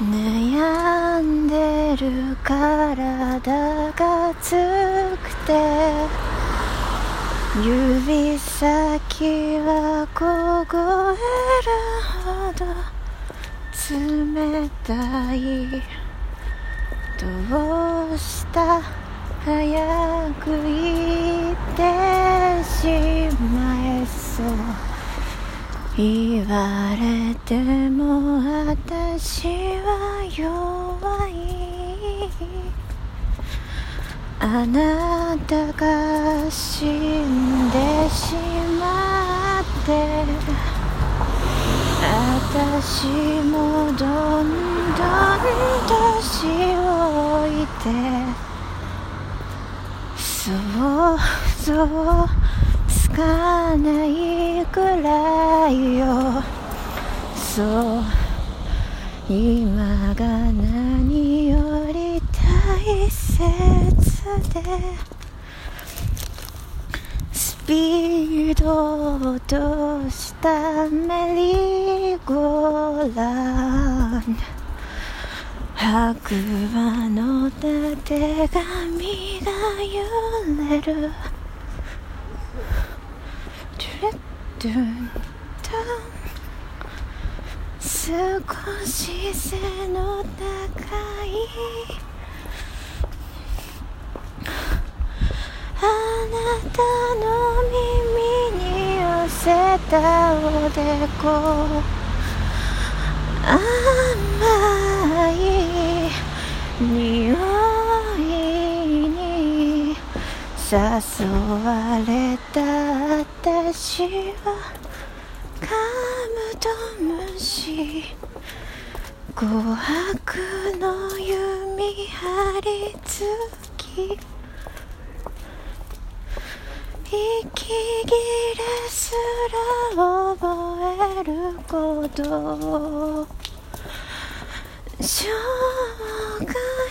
悩んでる体がつくて指先は凍えるほど冷たい。どうした？早く言ってしまえそう。言われても私は弱い。あなたが死んでしまって私もどんどん年老いて想像つかないくらいよそう今が何より大切でスピードを落としたメリーゴーラン。白馬のたてがみが揺れるトゥルットゥントン少し背の高い。あなたの耳に寄せたおでこ。甘い匂い。誘われた私はカムトムシ。琥珀の弓張り付き。息切れすら覚えること。生涯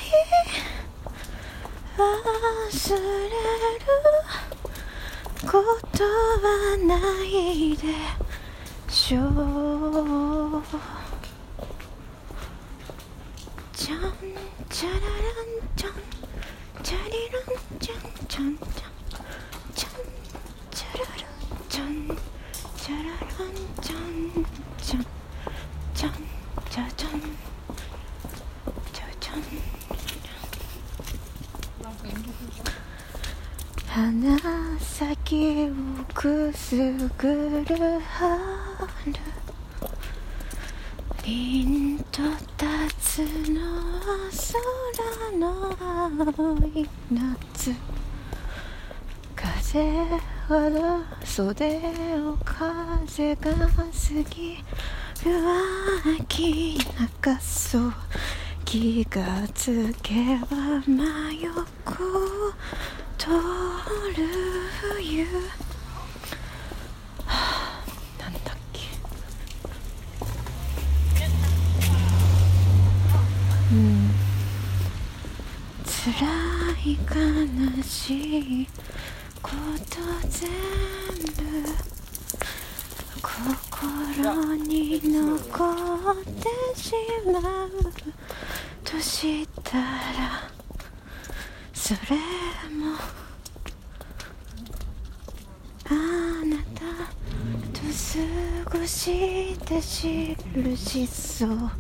忘れることはないでしょう。ちゃんちゃららんちゃんチャリランちゃんちゃんちゃんちゃんチャラランちゃんチャラランちゃんちゃんちゃんちゃちゃんちゃちゃん鼻先をくすぐる春凛と立つのは空の青い夏風ほど袖を風が過ぎる秋中そう気がつけば真横通る冬。はあなんだっけ。うん。辛い悲しいこと全部心に残ってしまう。としたらそれも。あなたと過ごして知るしそう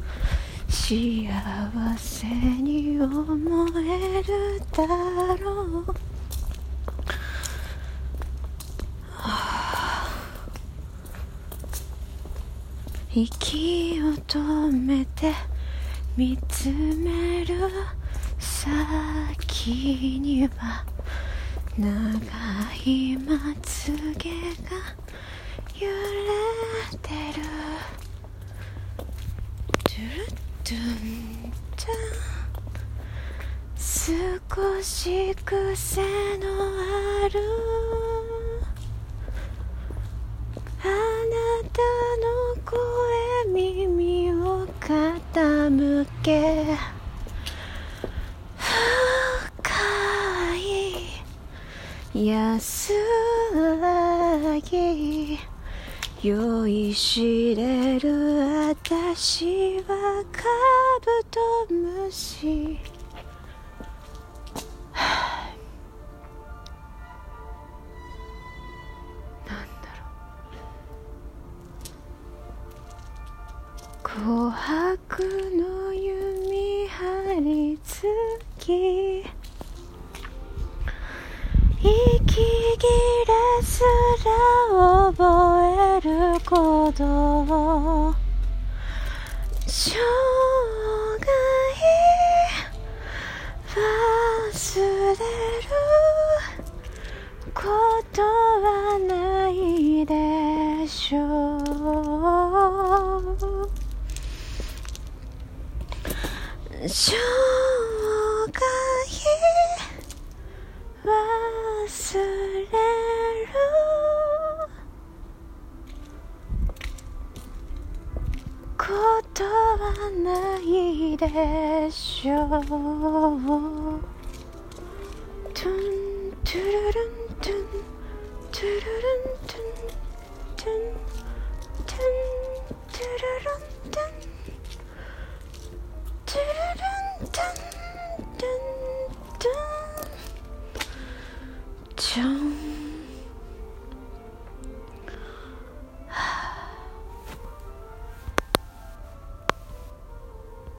幸せに思えるだろう。息を止めて見つめる。先には長いまつげが揺れてる。トゥルトゥントゥン少し癖のある。あなたの声耳を傾け深い安らぎ酔いしれる私はカブトムシ。なんだろう。琥珀の弓張り付き。息切れすら覚えること生涯忘れることはないでしょう。生涯ことはないでしょう。トゥントゥルルントゥントゥルルントゥン。